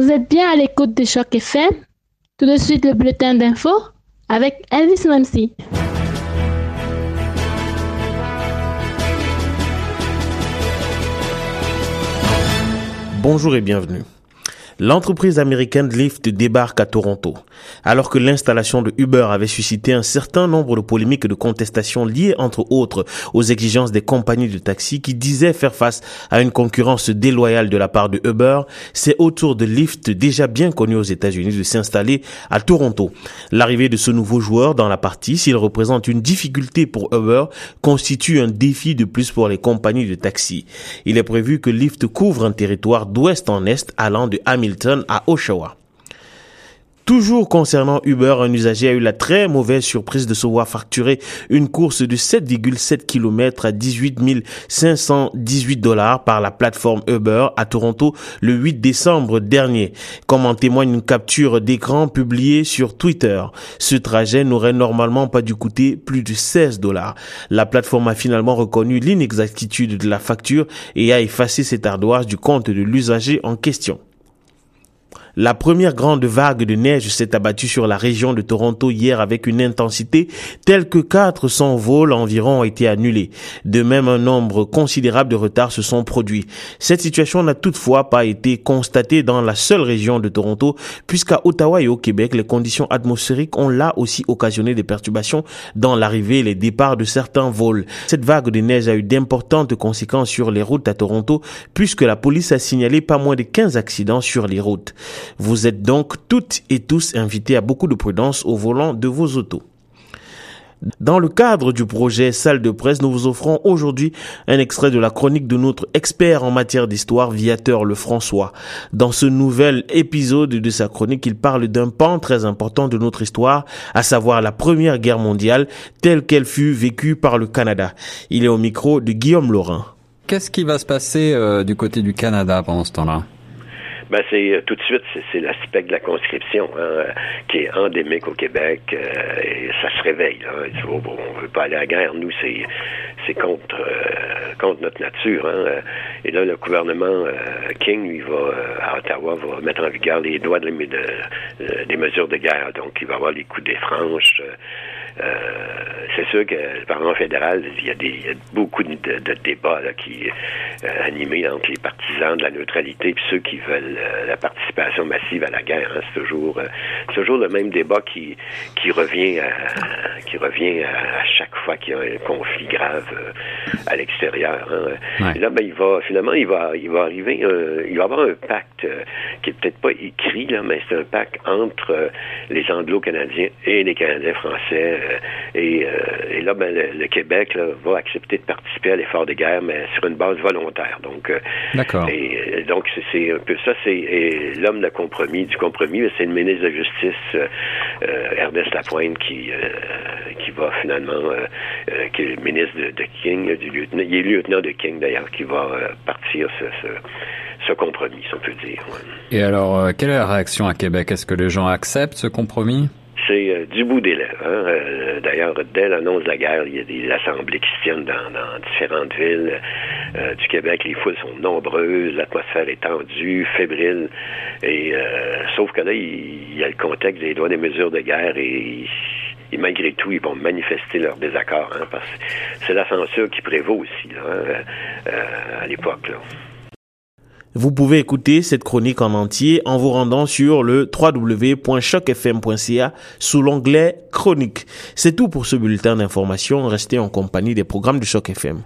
Vous êtes bien à l'écoute de Choc FM. Tout de suite, le bulletin d'info avec Elvis Mamsi. Bonjour et bienvenue. L'entreprise américaine Lyft débarque à Toronto. Alors que l'installation de Uber avait suscité un certain nombre de polémiques et de contestations liées entre autres aux exigences des compagnies de taxi qui disaient faire face à une concurrence déloyale de la part de Uber, c'est au tour de Lyft déjà bien connu aux États-Unis de s'installer à Toronto. L'arrivée de ce nouveau joueur dans la partie, s'il représente une difficulté pour Uber, constitue un défi de plus pour les compagnies de taxi. Il est prévu que Lyft couvre un territoire d'ouest en est allant de Hamilton à Oshawa. Toujours concernant Uber, un usager a eu la très mauvaise surprise de se voir facturer une course de 7,7 km à 18 518 dollars par la plateforme Uber à Toronto le 8 décembre dernier. Comme en témoigne une capture d'écran publiée sur Twitter. Ce trajet n'aurait normalement pas dû coûter plus de 16 dollars. La plateforme a finalement reconnu l'inexactitude de la facture et a effacé cette ardoise du compte de l'usager en question. La première grande vague de neige s'est abattue sur la région de Toronto hier avec une intensité telle que 400 vols environ ont été annulés. De même, un nombre considérable de retards se sont produits. Cette situation n'a toutefois pas été constatée dans la seule région de Toronto, puisqu'à Ottawa et au Québec, les conditions atmosphériques ont là aussi occasionné des perturbations dans l'arrivée et les départs de certains vols. Cette vague de neige a eu d'importantes conséquences sur les routes à Toronto, puisque la police a signalé pas moins de 15 accidents sur les routes. Vous êtes donc toutes et tous invités à beaucoup de prudence au volant de vos autos. Dans le cadre du projet Salle de presse, nous vous offrons aujourd'hui un extrait de la chronique de notre expert en matière d'histoire, Viateur Lefrançois. Dans ce nouvel épisode de sa chronique, il parle d'un pan très important de notre histoire, à savoir la Première Guerre mondiale, telle qu'elle fut vécue par le Canada. Il est au micro de Guillaume Laurin. Qu'est-ce qui va se passer euh, du côté du Canada pendant ce temps-là? Ben c'est euh, tout de suite, c'est l'aspect de la conscription hein, qui est endémique au Québec euh, et ça se réveille. Là. On, on veut pas aller à la guerre, nous c'est c'est contre euh, contre notre nature. Hein. Et là, le gouvernement King, lui, va à Ottawa, va mettre en vigueur les droits de, de, des mesures de guerre. Donc, il va avoir les coups des franches. C'est sûr que le Parlement fédéral, il y a, des, il y a beaucoup de, de débats là, qui euh, animés entre les partisans de la neutralité et ceux qui veulent euh, la participation massive à la guerre. Hein. C'est toujours, euh, toujours le même débat qui, qui revient, à, qui revient à, chaque fois qu'il y a un conflit grave à l'extérieur. Hein. Et là, ben, il va finalement, il va, il va arriver, il va y avoir un pacte qui est peut-être pas écrit là, mais c'est un pacte entre les Anglo-Canadiens et les Canadiens français. et, et, là, ben, le, Québec là, va accepter de participer à l'effort de guerre, mais sur une base volontaire. Donc, D'accord. Et donc c'est un peu ça c'est l'homme de compromis, du compromis, c'est le ministre de Justice, euh, Ernest Lapointe, qui, euh, qui va finalement, euh, qui est le ministre de, King, du lieutenant, il est lieutenant de King d'ailleurs, qui va partir ce, ce, compromis, si on peut dire. Et alors, quelle est la réaction à Québec? Est-ce que les gens acceptent ce compromis? C'est du bout des lèvres. Hein. D'ailleurs, dès l'annonce de la guerre, il y a des assemblées qui se tiennent dans, différentes villes. Euh, du Québec. Les foules sont nombreuses, l'atmosphère est tendue, fébrile. Et euh, sauf que là, il, y a le contexte des droits des mesures de guerre et, malgré tout, ils vont manifester leur désaccord, hein, parce que c'est la censure qui prévaut aussi hein, euh, à l'époque. Vous pouvez écouter cette chronique en entier en vous rendant sur le www.chocfm.ca sous l'onglet chronique. C'est tout pour ce bulletin d'information. Restez en compagnie des programmes de Choc FM.